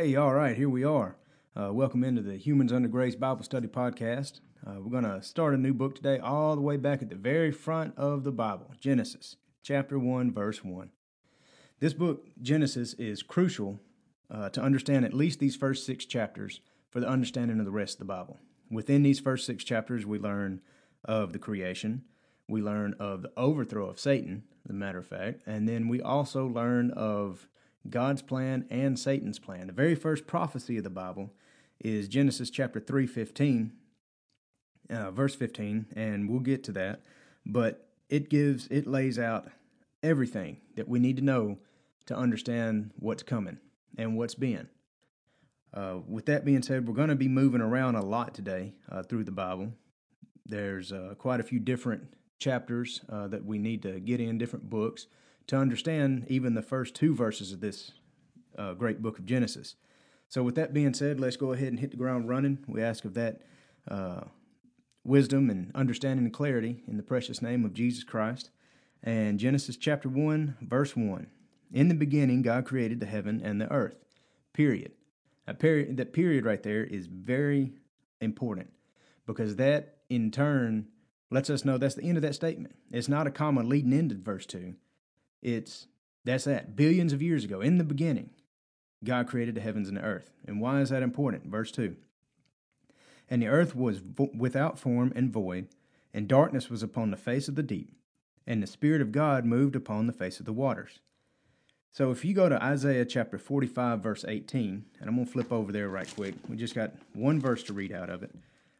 Hey, all right, here we are. Uh, welcome into the Humans Under Grace Bible Study Podcast. Uh, we're going to start a new book today, all the way back at the very front of the Bible Genesis, chapter 1, verse 1. This book, Genesis, is crucial uh, to understand at least these first six chapters for the understanding of the rest of the Bible. Within these first six chapters, we learn of the creation, we learn of the overthrow of Satan, as a matter of fact, and then we also learn of God's plan and Satan's plan. The very first prophecy of the Bible is Genesis chapter 3, 15, uh, verse 15, and we'll get to that. But it gives, it lays out everything that we need to know to understand what's coming and what's been. Uh, with that being said, we're going to be moving around a lot today uh, through the Bible. There's uh, quite a few different chapters uh, that we need to get in, different books to understand even the first two verses of this uh, great book of Genesis. So, with that being said, let's go ahead and hit the ground running. We ask of that uh, wisdom and understanding and clarity in the precious name of Jesus Christ. And Genesis chapter 1, verse 1. In the beginning, God created the heaven and the earth. Period. That period, that period right there is very important because that in turn lets us know that's the end of that statement. It's not a comma leading into verse 2. It's that's that. Billions of years ago, in the beginning, God created the heavens and the earth. And why is that important? Verse 2. And the earth was vo- without form and void, and darkness was upon the face of the deep, and the Spirit of God moved upon the face of the waters. So if you go to Isaiah chapter 45, verse 18, and I'm going to flip over there right quick. We just got one verse to read out of it.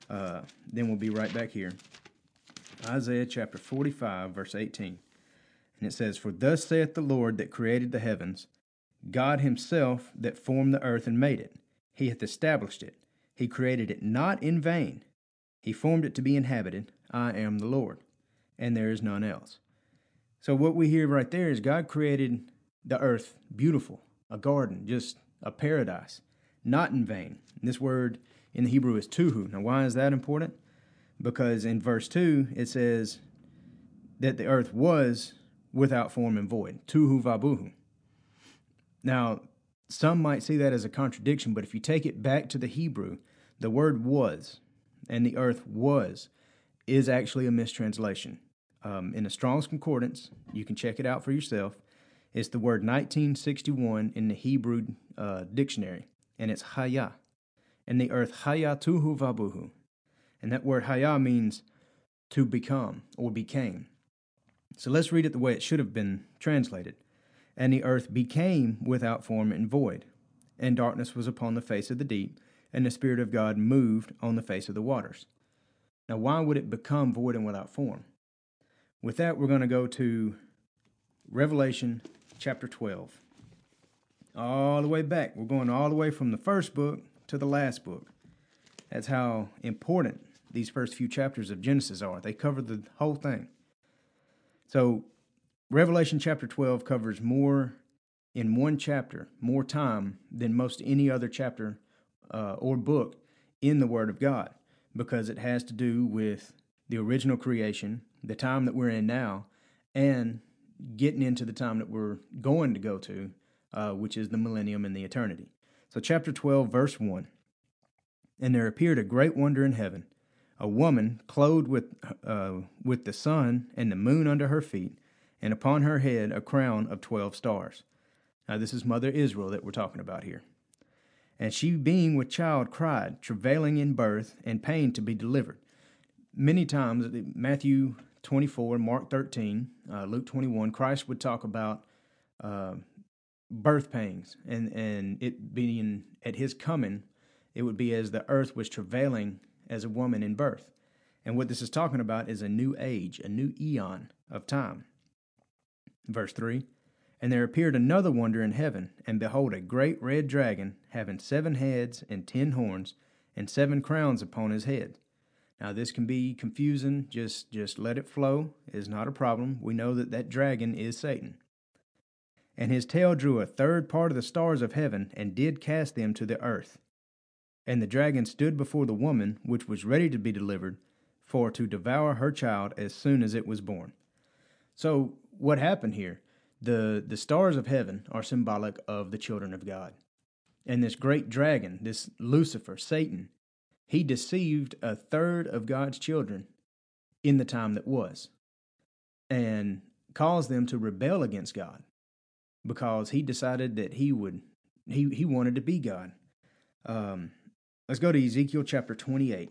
Uh, then we'll be right back here. Isaiah chapter 45, verse 18. And it says, For thus saith the Lord that created the heavens, God himself that formed the earth and made it. He hath established it. He created it not in vain. He formed it to be inhabited. I am the Lord, and there is none else. So, what we hear right there is God created the earth beautiful, a garden, just a paradise, not in vain. And this word in the Hebrew is tuhu. Now, why is that important? Because in verse 2, it says that the earth was without form and void. Tuhu vabuhu. Now, some might see that as a contradiction, but if you take it back to the Hebrew, the word was and the earth was is actually a mistranslation. Um, in the Strong's Concordance, you can check it out for yourself. It's the word 1961 in the Hebrew uh, dictionary, and it's haya. And the earth haya tuhu vabuhu. And that word haya means to become or became. So let's read it the way it should have been translated. And the earth became without form and void, and darkness was upon the face of the deep, and the Spirit of God moved on the face of the waters. Now, why would it become void and without form? With that, we're going to go to Revelation chapter 12. All the way back. We're going all the way from the first book to the last book. That's how important these first few chapters of Genesis are. They cover the whole thing. So, Revelation chapter 12 covers more in one chapter, more time than most any other chapter uh, or book in the Word of God because it has to do with the original creation, the time that we're in now, and getting into the time that we're going to go to, uh, which is the millennium and the eternity. So, chapter 12, verse 1 And there appeared a great wonder in heaven a woman clothed with, uh, with the sun and the moon under her feet, and upon her head a crown of twelve stars. Now, this is Mother Israel that we're talking about here. And she, being with child, cried, travailing in birth and pain to be delivered. Many times, Matthew 24, Mark 13, uh, Luke 21, Christ would talk about uh, birth pangs and, and it being at his coming, it would be as the earth was travailing as a woman in birth. And what this is talking about is a new age, a new eon of time. Verse 3 And there appeared another wonder in heaven, and behold, a great red dragon, having seven heads and ten horns, and seven crowns upon his head. Now this can be confusing. Just just let it flow. It is not a problem. We know that that dragon is Satan. And his tail drew a third part of the stars of heaven, and did cast them to the earth. And the dragon stood before the woman, which was ready to be delivered, for to devour her child as soon as it was born. So what happened here? The the stars of heaven are symbolic of the children of God. And this great dragon, this Lucifer, Satan, he deceived a third of God's children in the time that was and caused them to rebel against God because he decided that he would he he wanted to be God. Um, let's go to Ezekiel chapter 28.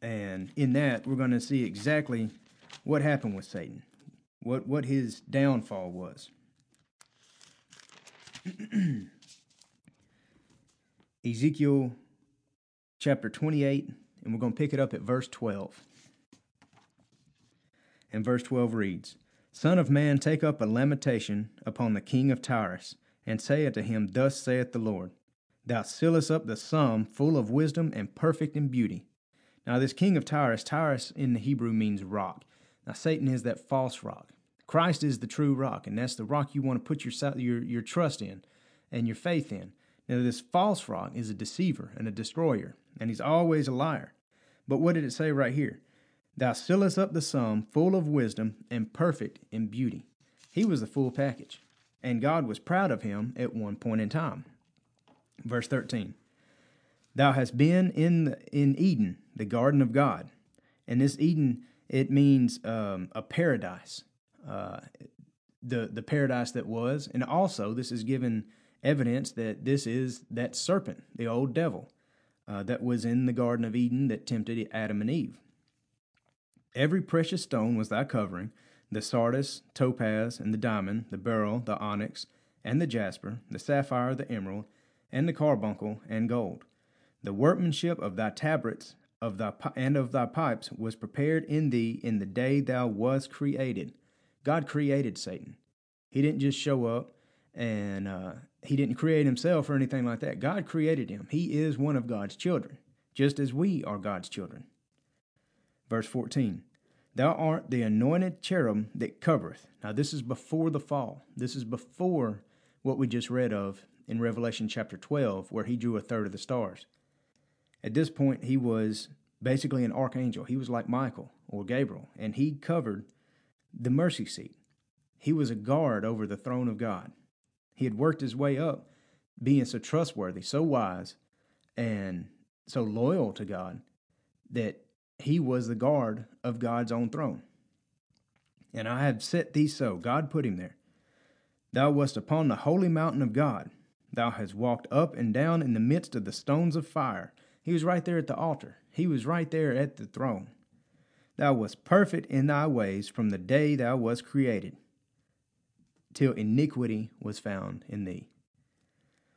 And in that we're going to see exactly what happened with Satan what, what his downfall was. Ezekiel chapter 28, and we're going to pick it up at verse 12. And verse 12 reads Son of man, take up a lamentation upon the king of Tyrus, and say unto him, Thus saith the Lord, Thou sealest up the sum full of wisdom and perfect in beauty. Now, this king of Tyrus, Tyrus in the Hebrew means rock. Now, Satan is that false rock. Christ is the true rock, and that's the rock you want to put your, your, your trust in and your faith in. Now, this false rock is a deceiver and a destroyer, and he's always a liar. But what did it say right here? Thou sealest up the sum, full of wisdom and perfect in beauty. He was the full package, and God was proud of him at one point in time. Verse 13 Thou hast been in, in Eden, the garden of God. And this Eden, it means um, a paradise uh, the the paradise that was, and also this is given evidence that this is that serpent, the old devil, uh, that was in the Garden of Eden that tempted Adam and Eve. Every precious stone was thy covering the sardius, topaz, and the diamond, the beryl, the onyx, and the jasper, the sapphire, the emerald, and the carbuncle, and gold. The workmanship of thy tabrets of thy and of thy pipes was prepared in thee in the day thou wast created God created Satan. He didn't just show up and uh, he didn't create himself or anything like that. God created him. He is one of God's children, just as we are God's children. Verse 14 Thou art the anointed cherub that covereth. Now, this is before the fall. This is before what we just read of in Revelation chapter 12, where he drew a third of the stars. At this point, he was basically an archangel. He was like Michael or Gabriel, and he covered the mercy seat. He was a guard over the throne of God. He had worked his way up, being so trustworthy, so wise, and so loyal to God that he was the guard of God's own throne. And I have set thee so, God put him there. Thou wast upon the holy mountain of God. Thou hast walked up and down in the midst of the stones of fire. He was right there at the altar. He was right there at the throne. Thou wast perfect in thy ways from the day thou wast created, till iniquity was found in thee.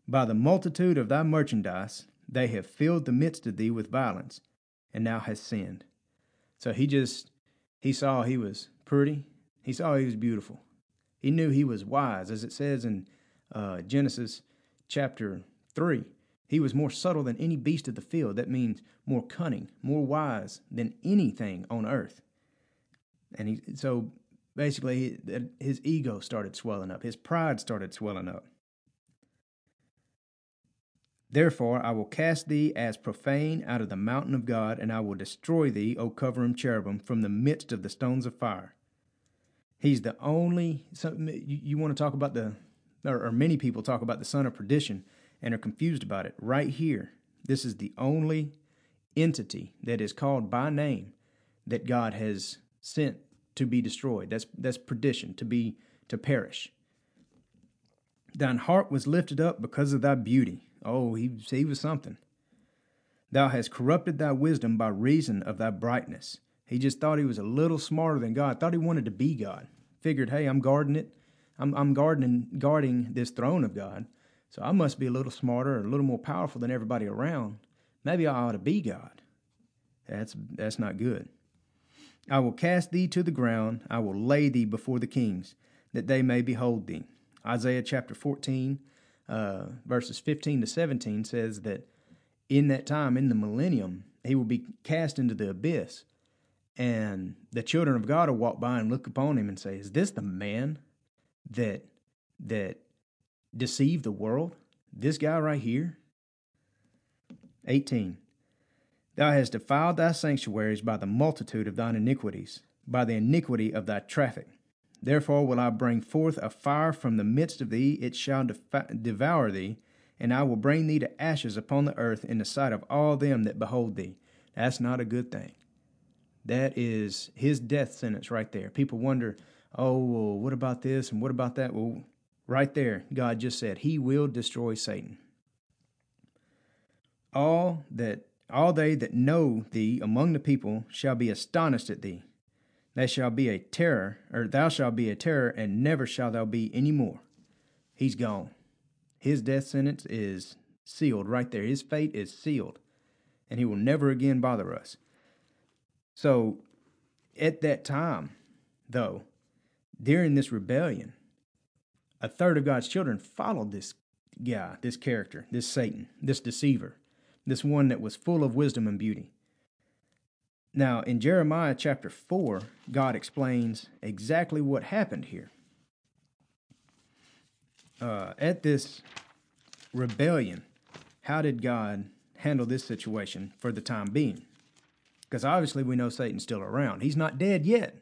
By the multitude of thy merchandise, they have filled the midst of thee with violence, and thou hast sinned. So he just, he saw he was pretty, he saw he was beautiful. He knew he was wise, as it says in uh, Genesis chapter 3. He was more subtle than any beast of the field. That means more cunning, more wise than anything on earth. And he, so basically, his ego started swelling up, his pride started swelling up. Therefore, I will cast thee as profane out of the mountain of God, and I will destroy thee, O covering cherubim, from the midst of the stones of fire. He's the only. So you, you want to talk about the, or, or many people talk about the son of perdition and are confused about it. Right here, this is the only entity that is called by name that God has sent to be destroyed. That's that's perdition, to be to perish. Thine heart was lifted up because of thy beauty. Oh, he, he was something. Thou hast corrupted thy wisdom by reason of thy brightness. He just thought he was a little smarter than God. Thought he wanted to be God. Figured, hey, I'm guarding it. I'm I'm guarding guarding this throne of God. So I must be a little smarter, a little more powerful than everybody around. Maybe I ought to be God. That's that's not good. I will cast thee to the ground, I will lay thee before the kings. that they may behold thee. Isaiah chapter 14, uh, verses 15 to 17 says that in that time, in the millennium, he will be cast into the abyss. And the children of God will walk by and look upon him and say, Is this the man that that deceived the world? This guy right here? 18. Thou hast defiled thy sanctuaries by the multitude of thine iniquities, by the iniquity of thy traffic. Therefore will I bring forth a fire from the midst of thee, it shall devour thee, and I will bring thee to ashes upon the earth in the sight of all them that behold thee. That's not a good thing. That is his death sentence right there. People wonder, oh, well, what about this and what about that? Well, right there, God just said, He will destroy Satan. All that all they that know thee among the people shall be astonished at thee. Thou shalt be a terror, or thou shalt be a terror, and never shalt thou be any more. He's gone. His death sentence is sealed right there. His fate is sealed, and he will never again bother us. So, at that time, though, during this rebellion, a third of God's children followed this guy, this character, this Satan, this deceiver, this one that was full of wisdom and beauty. Now, in Jeremiah chapter 4, God explains exactly what happened here. Uh, at this rebellion, how did God handle this situation for the time being? Because obviously we know Satan's still around. He's not dead yet,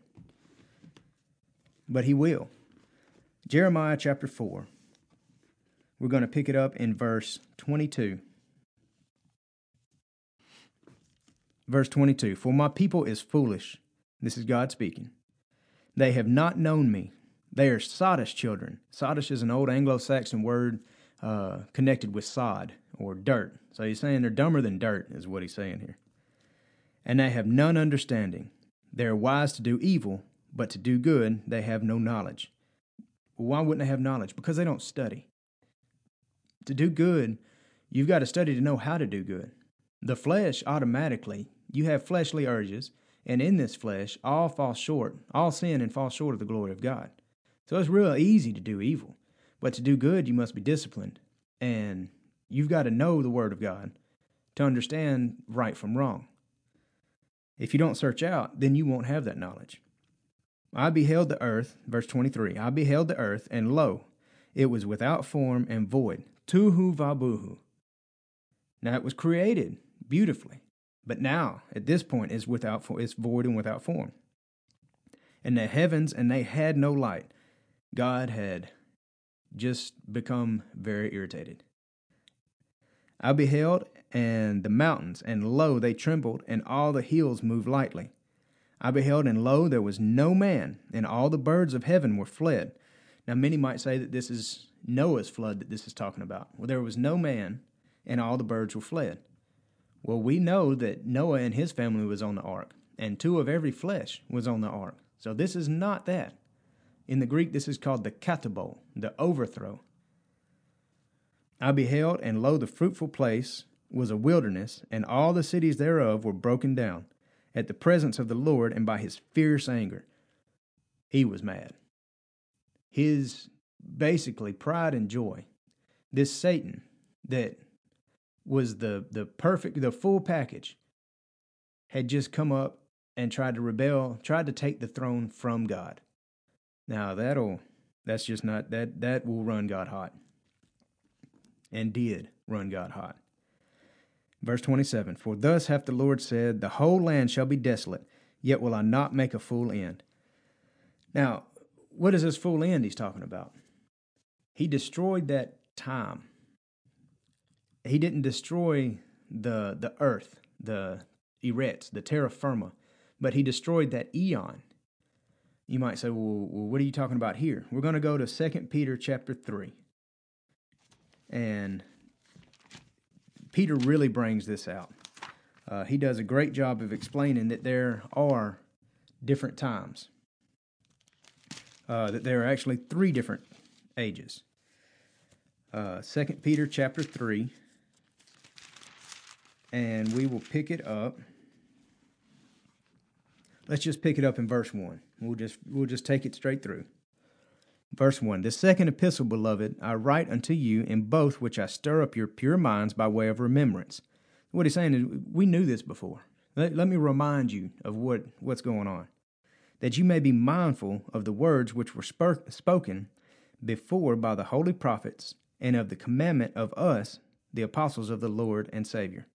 but he will. Jeremiah chapter 4. We're going to pick it up in verse 22. Verse 22 For my people is foolish. This is God speaking. They have not known me. They are sottish children. Sottish is an old Anglo Saxon word uh, connected with sod or dirt. So he's saying they're dumber than dirt, is what he's saying here. And they have none understanding. They are wise to do evil, but to do good they have no knowledge. Why wouldn't they have knowledge? Because they don't study. To do good, you've got to study to know how to do good. The flesh automatically you have fleshly urges, and in this flesh, all fall short, all sin and fall short of the glory of God. So it's real easy to do evil, but to do good, you must be disciplined, and you've got to know the Word of God to understand right from wrong. If you don't search out, then you won't have that knowledge. I beheld the earth, verse 23, I beheld the earth, and lo, it was without form and void. Tohu vabuhu. Now it was created beautifully, but now, at this point, is without is void and without form. And the heavens and they had no light. God had just become very irritated. I beheld, and the mountains, and lo, they trembled, and all the hills moved lightly. I beheld, and lo, there was no man, and all the birds of heaven were fled. Now, many might say that this is Noah's flood that this is talking about. Well, there was no man, and all the birds were fled. Well, we know that Noah and his family was on the ark, and two of every flesh was on the ark. So this is not that. In the Greek, this is called the katabo, the overthrow. I beheld, and lo, the fruitful place was a wilderness, and all the cities thereof were broken down at the presence of the Lord and by his fierce anger. He was mad. His basically pride and joy, this Satan that was the the perfect the full package had just come up and tried to rebel, tried to take the throne from God. Now that'll that's just not that that will run God hot. And did run God hot. Verse 27 For thus hath the Lord said, The whole land shall be desolate, yet will I not make a full end. Now, what is this full end he's talking about? He destroyed that time he didn't destroy the the earth, the eretz, the terra firma, but he destroyed that eon. You might say, well, well what are you talking about here? We're going to go to 2 Peter chapter 3. And Peter really brings this out. Uh, he does a great job of explaining that there are different times, uh, that there are actually three different ages. Uh, 2 Peter chapter 3, and we will pick it up. Let's just pick it up in verse 1. We'll just we'll just take it straight through. Verse 1 The second epistle, beloved, I write unto you in both which I stir up your pure minds by way of remembrance. What he's saying is, we knew this before. Let, let me remind you of what, what's going on. That you may be mindful of the words which were spur- spoken before by the holy prophets and of the commandment of us, the apostles of the Lord and Savior.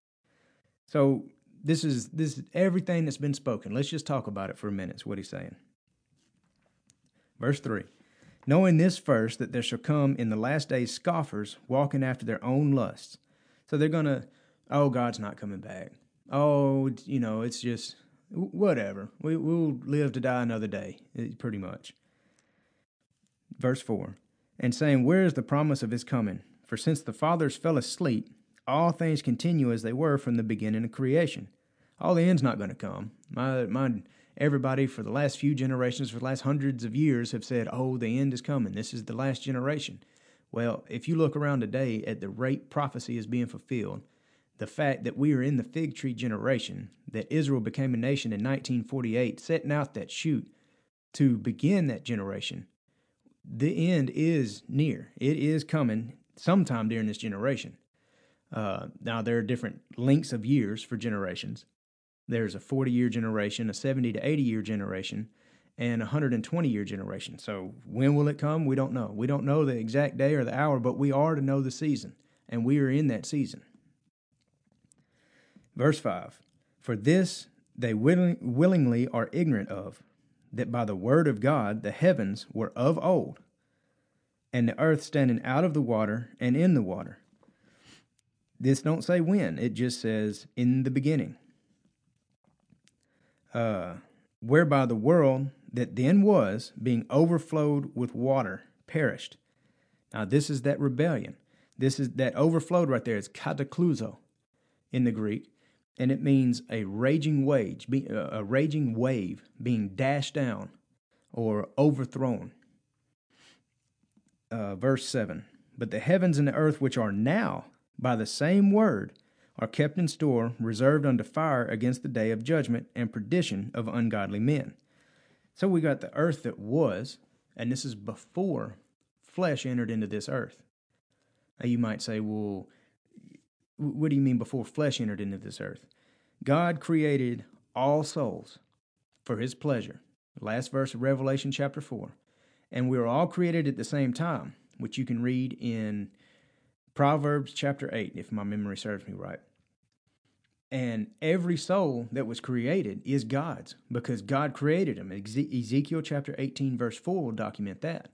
So this is this is everything that's been spoken. Let's just talk about it for a minute. Is what he's saying. Verse three. Knowing this first, that there shall come in the last days scoffers walking after their own lusts. So they're gonna, oh, God's not coming back. Oh, you know, it's just whatever. We, we'll live to die another day, eh, pretty much. Verse 4 And saying, Where is the promise of his coming? For since the fathers fell asleep, all things continue as they were from the beginning of creation. All the end's not going to come. My, my, everybody for the last few generations, for the last hundreds of years, have said, "Oh, the end is coming. This is the last generation." Well, if you look around today at the rate prophecy is being fulfilled, the fact that we are in the fig tree generation, that Israel became a nation in 1948, setting out that shoot to begin that generation, the end is near. It is coming sometime during this generation. Uh, now, there are different lengths of years for generations. There's a 40 year generation, a 70 to 80 year generation, and a 120 year generation. So, when will it come? We don't know. We don't know the exact day or the hour, but we are to know the season, and we are in that season. Verse 5 For this they willing, willingly are ignorant of, that by the word of God the heavens were of old, and the earth standing out of the water and in the water. This don't say when, it just says in the beginning. Uh, whereby the world that then was, being overflowed with water, perished. Now, this is that rebellion. This is that overflowed right there. It's katakluzo in the Greek, and it means a raging wave, uh, a raging wave being dashed down or overthrown. Uh, verse 7 But the heavens and the earth, which are now by the same word are kept in store, reserved unto fire against the day of judgment and perdition of ungodly men. So we got the earth that was, and this is before flesh entered into this earth. Now you might say, well, what do you mean before flesh entered into this earth? God created all souls for his pleasure. Last verse of Revelation chapter 4. And we were all created at the same time, which you can read in Proverbs chapter 8, if my memory serves me right. And every soul that was created is God's because God created them. Ezekiel chapter 18, verse 4 will document that.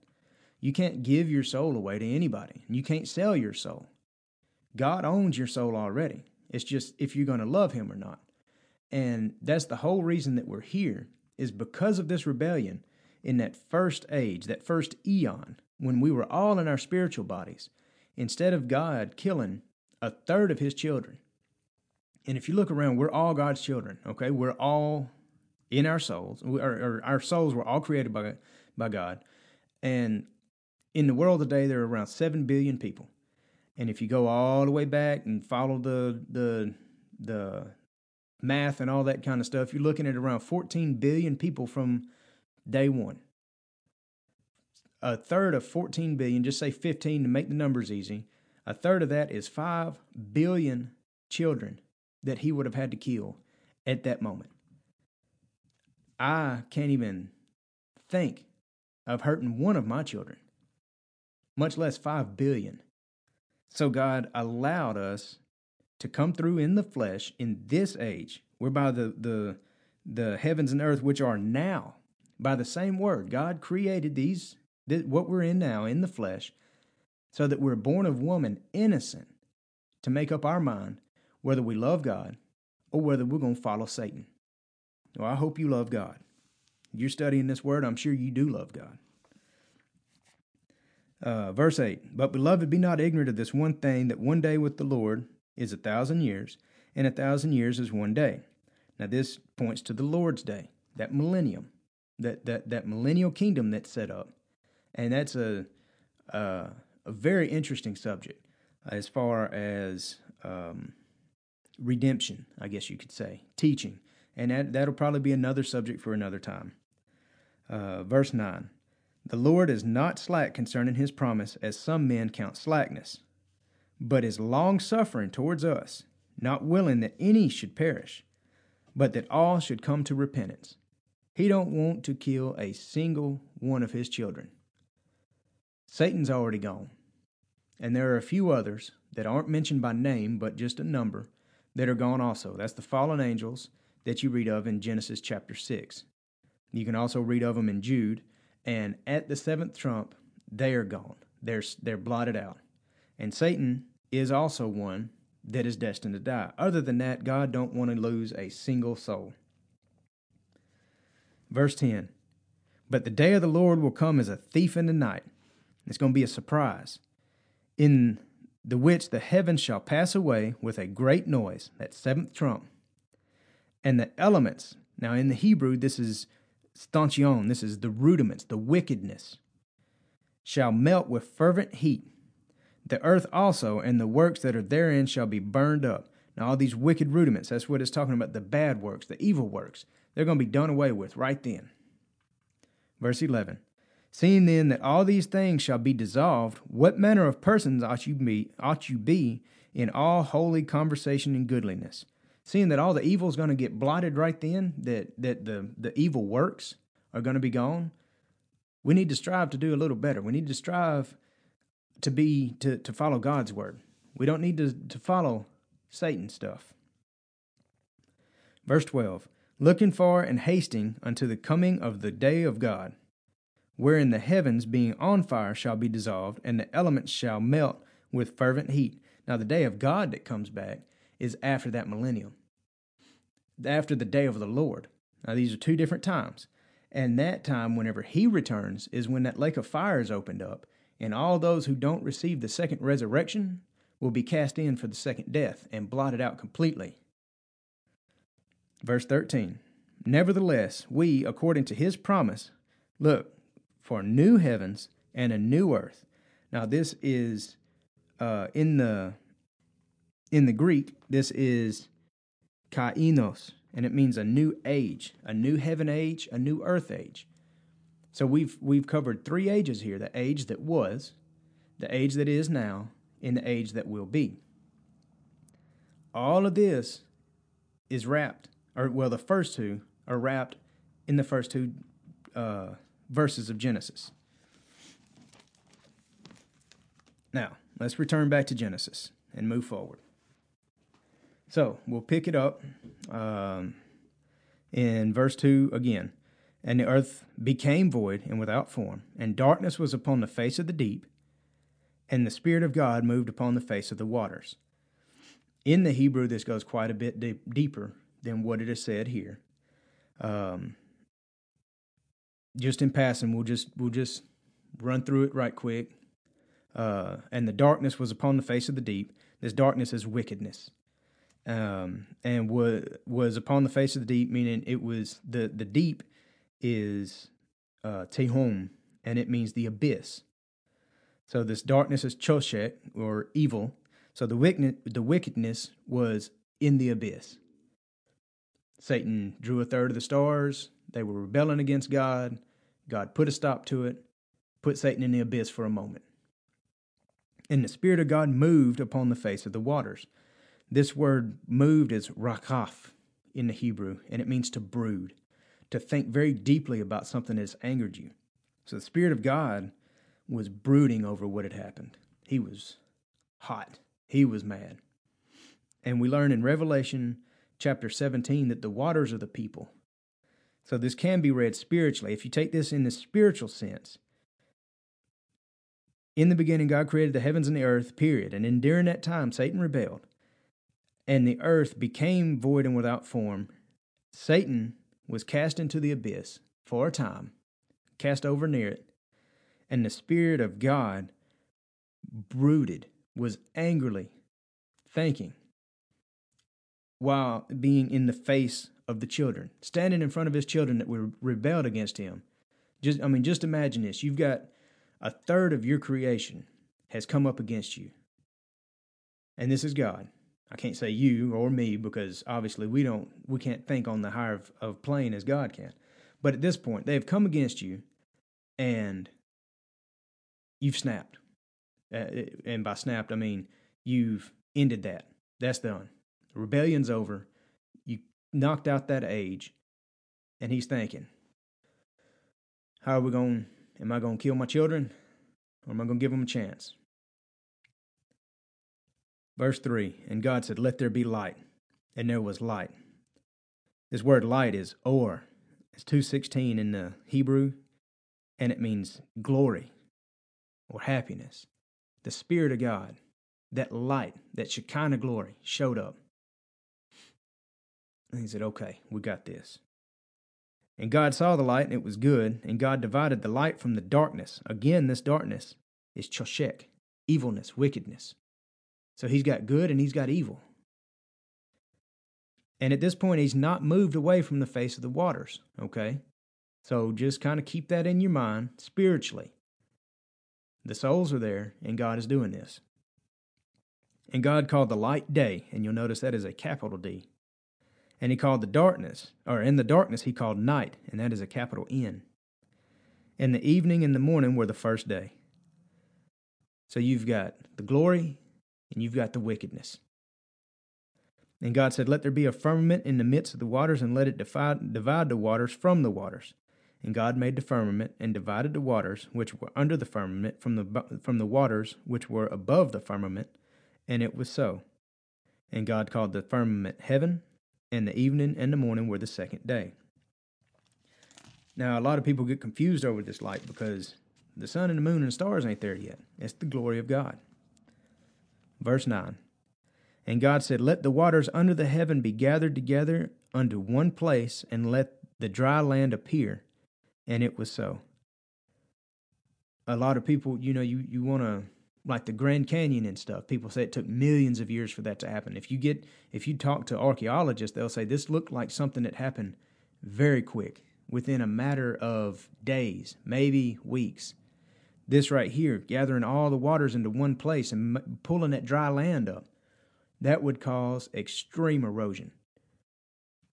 You can't give your soul away to anybody, you can't sell your soul. God owns your soul already. It's just if you're going to love Him or not. And that's the whole reason that we're here, is because of this rebellion in that first age, that first eon, when we were all in our spiritual bodies instead of God killing a third of his children. And if you look around, we're all God's children, okay? We're all in our souls, or, or our souls were all created by, by God. And in the world today, there are around 7 billion people. And if you go all the way back and follow the, the, the math and all that kind of stuff, you're looking at around 14 billion people from day one a third of 14 billion, just say 15 to make the numbers easy, a third of that is 5 billion children that he would have had to kill at that moment. I can't even think of hurting one of my children, much less 5 billion. So God allowed us to come through in the flesh in this age, whereby the, the, the heavens and earth, which are now, by the same word, God created these what we're in now in the flesh, so that we're born of woman innocent to make up our mind whether we love God or whether we're going to follow Satan. Well, I hope you love God. You're studying this word, I'm sure you do love God. Uh, verse 8 But beloved, be not ignorant of this one thing that one day with the Lord is a thousand years, and a thousand years is one day. Now, this points to the Lord's day, that millennium, that, that, that millennial kingdom that's set up and that's a a very interesting subject as far as um, redemption, I guess you could say, teaching, and that that'll probably be another subject for another time. Uh, verse nine. The Lord is not slack concerning his promise, as some men count slackness, but is long suffering towards us, not willing that any should perish, but that all should come to repentance. He don't want to kill a single one of his children. Satan's already gone. And there are a few others that aren't mentioned by name, but just a number, that are gone also. That's the fallen angels that you read of in Genesis chapter 6. You can also read of them in Jude. And at the seventh trump, they are gone. They're, they're blotted out. And Satan is also one that is destined to die. Other than that, God don't want to lose a single soul. Verse 10 But the day of the Lord will come as a thief in the night. It's going to be a surprise. In the which the heavens shall pass away with a great noise, that seventh trump, and the elements. Now, in the Hebrew, this is stoicheion, this is the rudiments, the wickedness, shall melt with fervent heat. The earth also and the works that are therein shall be burned up. Now, all these wicked rudiments, that's what it's talking about the bad works, the evil works, they're going to be done away with right then. Verse 11 Seeing then that all these things shall be dissolved, what manner of persons ought you be, ought you be in all holy conversation and goodliness? Seeing that all the evil is going to get blotted right then, that, that the, the evil works are going to be gone, we need to strive to do a little better. We need to strive to be to, to follow God's word. We don't need to, to follow Satan stuff. Verse 12 Looking for and hasting unto the coming of the day of God wherein the heavens being on fire shall be dissolved, and the elements shall melt with fervent heat. Now, the day of God that comes back is after that millennium, after the day of the Lord. Now, these are two different times. And that time, whenever he returns, is when that lake of fire is opened up, and all those who don't receive the second resurrection will be cast in for the second death and blotted out completely. Verse 13 Nevertheless, we, according to his promise, look, for new heavens and a new earth. Now, this is uh, in the in the Greek. This is kainos, and it means a new age, a new heaven age, a new earth age. So we've we've covered three ages here: the age that was, the age that is now, and the age that will be. All of this is wrapped, or well, the first two are wrapped in the first two uh, verses of Genesis. Now, let's return back to Genesis and move forward. So, we'll pick it up um, in verse 2 again. And the earth became void and without form, and darkness was upon the face of the deep, and the Spirit of God moved upon the face of the waters. In the Hebrew, this goes quite a bit deep, deeper than what it is said here. Um, just in passing, we'll just we'll just run through it right quick. Uh, and the darkness was upon the face of the deep. This darkness is wickedness, um, and was was upon the face of the deep, meaning it was the the deep is uh, tehom, and it means the abyss. So this darkness is choshek or evil. So the wicked the wickedness was in the abyss. Satan drew a third of the stars. They were rebelling against God. God put a stop to it, put Satan in the abyss for a moment. And the Spirit of God moved upon the face of the waters. This word moved is rakaf in the Hebrew, and it means to brood, to think very deeply about something that's angered you. So the Spirit of God was brooding over what had happened. He was hot, he was mad. And we learn in Revelation chapter 17 that the waters are the people. So this can be read spiritually. If you take this in the spiritual sense, in the beginning, God created the heavens and the earth, period. And then during that time, Satan rebelled, and the earth became void and without form. Satan was cast into the abyss for a time, cast over near it, and the Spirit of God brooded, was angrily thinking, while being in the face of the children, standing in front of his children that were rebelled against him. Just I mean, just imagine this. You've got a third of your creation has come up against you. And this is God. I can't say you or me because obviously we don't we can't think on the higher of, of plane as God can. But at this point, they have come against you and you've snapped. Uh, and by snapped, I mean you've ended that. That's done. Rebellion's over. Knocked out that age. And he's thinking, how are we going? Am I going to kill my children? Or am I going to give them a chance? Verse 3 And God said, Let there be light. And there was light. This word light is or. It's 216 in the Hebrew, and it means glory or happiness. The Spirit of God, that light, that Shekinah glory, showed up. And he said, Okay, we got this. And God saw the light, and it was good. And God divided the light from the darkness. Again, this darkness is choshek, evilness, wickedness. So he's got good and he's got evil. And at this point, he's not moved away from the face of the waters, okay? So just kind of keep that in your mind spiritually. The souls are there, and God is doing this. And God called the light day, and you'll notice that is a capital D. And he called the darkness, or in the darkness, he called night, and that is a capital N. And the evening and the morning were the first day. So you've got the glory and you've got the wickedness. And God said, Let there be a firmament in the midst of the waters, and let it divide, the waters from the waters. And God made the firmament, and divided the waters which were under the firmament from the, from the waters which were above the firmament. And it was so. And God called the firmament heaven, and the evening and the morning were the second day. Now, a lot of people get confused over this light because the sun and the moon and the stars ain't there yet. It's the glory of God. Verse 9 And God said, Let the waters under the heaven be gathered together unto one place, and let the dry land appear. And it was so. A lot of people, you know, you, you want to like the Grand Canyon and stuff. People say it took millions of years for that to happen. If you get if you talk to archaeologists, they'll say this looked like something that happened very quick, within a matter of days, maybe weeks. This right here, gathering all the waters into one place and pulling that dry land up, that would cause extreme erosion.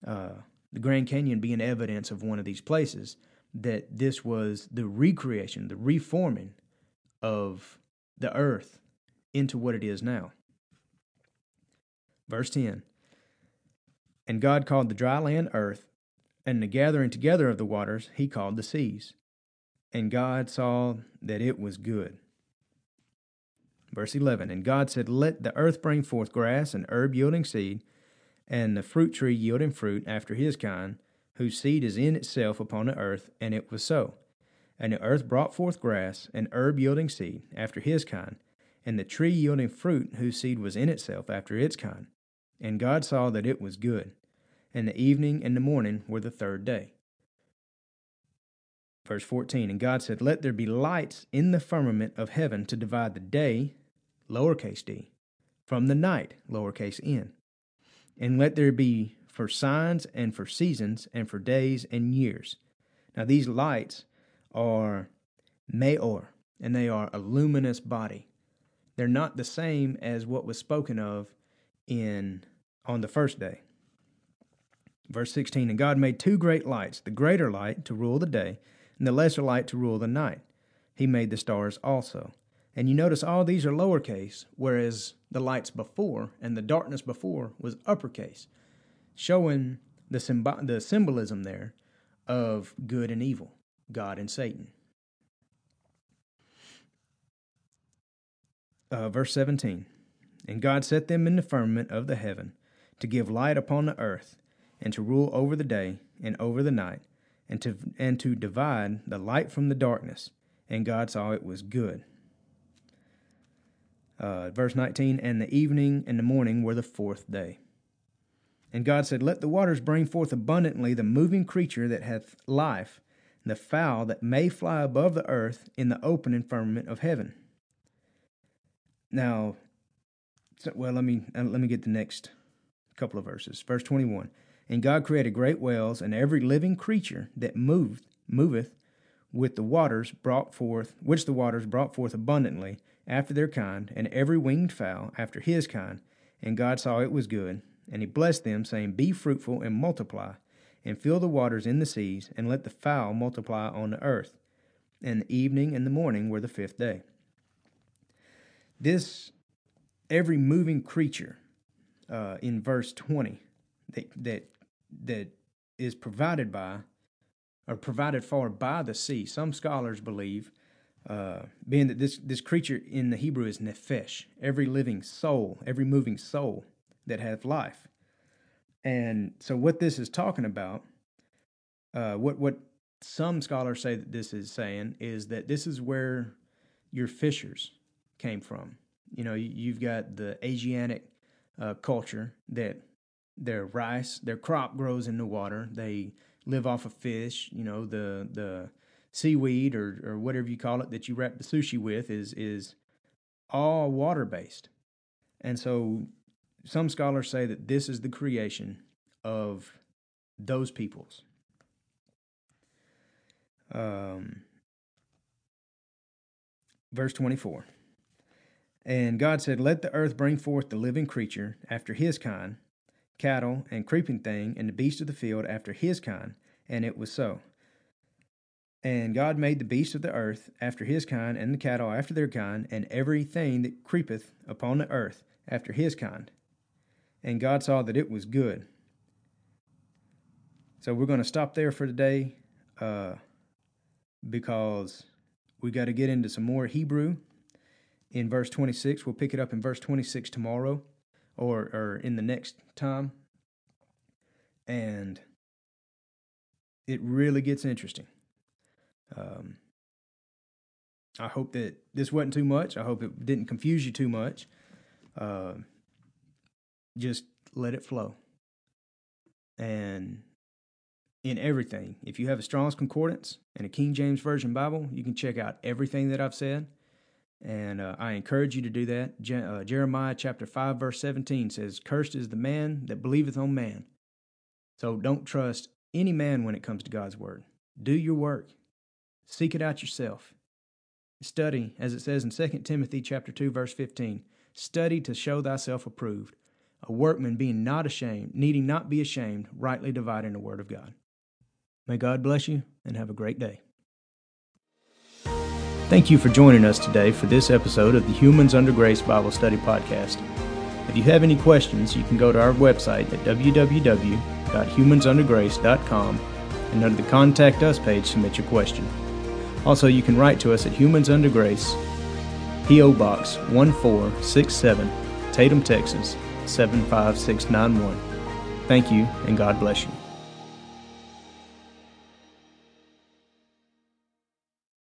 Uh, the Grand Canyon being evidence of one of these places that this was the recreation, the reforming of the earth into what it is now. Verse 10 And God called the dry land earth, and the gathering together of the waters he called the seas. And God saw that it was good. Verse 11 And God said, Let the earth bring forth grass and herb yielding seed, and the fruit tree yielding fruit after his kind, whose seed is in itself upon the earth. And it was so. And the earth brought forth grass and herb yielding seed after his kind, and the tree yielding fruit whose seed was in itself after its kind. And God saw that it was good. And the evening and the morning were the third day. Verse 14 And God said, Let there be lights in the firmament of heaven to divide the day, lowercase d, from the night, lowercase n. And let there be for signs and for seasons and for days and years. Now, these lights are Meor, and they are a luminous body. They're not the same as what was spoken of in on the first day. Verse 16 And God made two great lights, the greater light to rule the day, and the lesser light to rule the night. He made the stars also. And you notice all these are lowercase, whereas the lights before and the darkness before was uppercase, showing the, symb- the symbolism there of good and evil. God and Satan. Uh, verse 17 And God set them in the firmament of the heaven to give light upon the earth, and to rule over the day and over the night, and to, and to divide the light from the darkness. And God saw it was good. Uh, verse 19 And the evening and the morning were the fourth day. And God said, Let the waters bring forth abundantly the moving creature that hath life the fowl that may fly above the earth in the open firmament of heaven. Now, so, well, let me uh, let me get the next couple of verses. Verse twenty-one: And God created great whales and every living creature that moveth moveth with the waters brought forth, which the waters brought forth abundantly after their kind, and every winged fowl after his kind. And God saw it was good, and He blessed them, saying, Be fruitful and multiply and fill the waters in the seas, and let the fowl multiply on the earth. And the evening and the morning were the fifth day. this every moving creature uh, in verse 20 that that that is provided by or provided for by the sea. Some scholars believe, uh, being that this this creature in the Hebrew is nephesh, every living soul, every moving soul that hath life. And so, what this is talking about, uh, what what some scholars say that this is saying is that this is where your fishers came from. You know, you've got the Asiatic uh, culture that their rice, their crop grows in the water. They live off of fish. You know, the the seaweed or or whatever you call it that you wrap the sushi with is is all water based. And so some scholars say that this is the creation of those peoples. Um, verse 24. And God said, Let the earth bring forth the living creature after his kind, cattle and creeping thing, and the beast of the field after his kind. And it was so. And God made the beasts of the earth after his kind, and the cattle after their kind, and everything that creepeth upon the earth after his kind. And God saw that it was good. So we're going to stop there for today uh, because we got to get into some more Hebrew in verse 26. We'll pick it up in verse 26 tomorrow or, or in the next time. And it really gets interesting. Um, I hope that this wasn't too much. I hope it didn't confuse you too much. Uh, just let it flow. And in everything. If you have a Strong's Concordance and a King James Version Bible, you can check out everything that I've said. And uh, I encourage you to do that. Je- uh, Jeremiah chapter 5, verse 17 says, Cursed is the man that believeth on man. So don't trust any man when it comes to God's word. Do your work. Seek it out yourself. Study, as it says in 2 Timothy chapter 2, verse 15. Study to show thyself approved, a workman being not ashamed, needing not be ashamed, rightly dividing the word of God. May God bless you and have a great day. Thank you for joining us today for this episode of the Humans Under Grace Bible Study Podcast. If you have any questions, you can go to our website at www.humansundergrace.com and under the Contact Us page, submit your question. Also, you can write to us at Humans Under Grace, P.O. Box 1467, Tatum, Texas 75691. Thank you, and God bless you.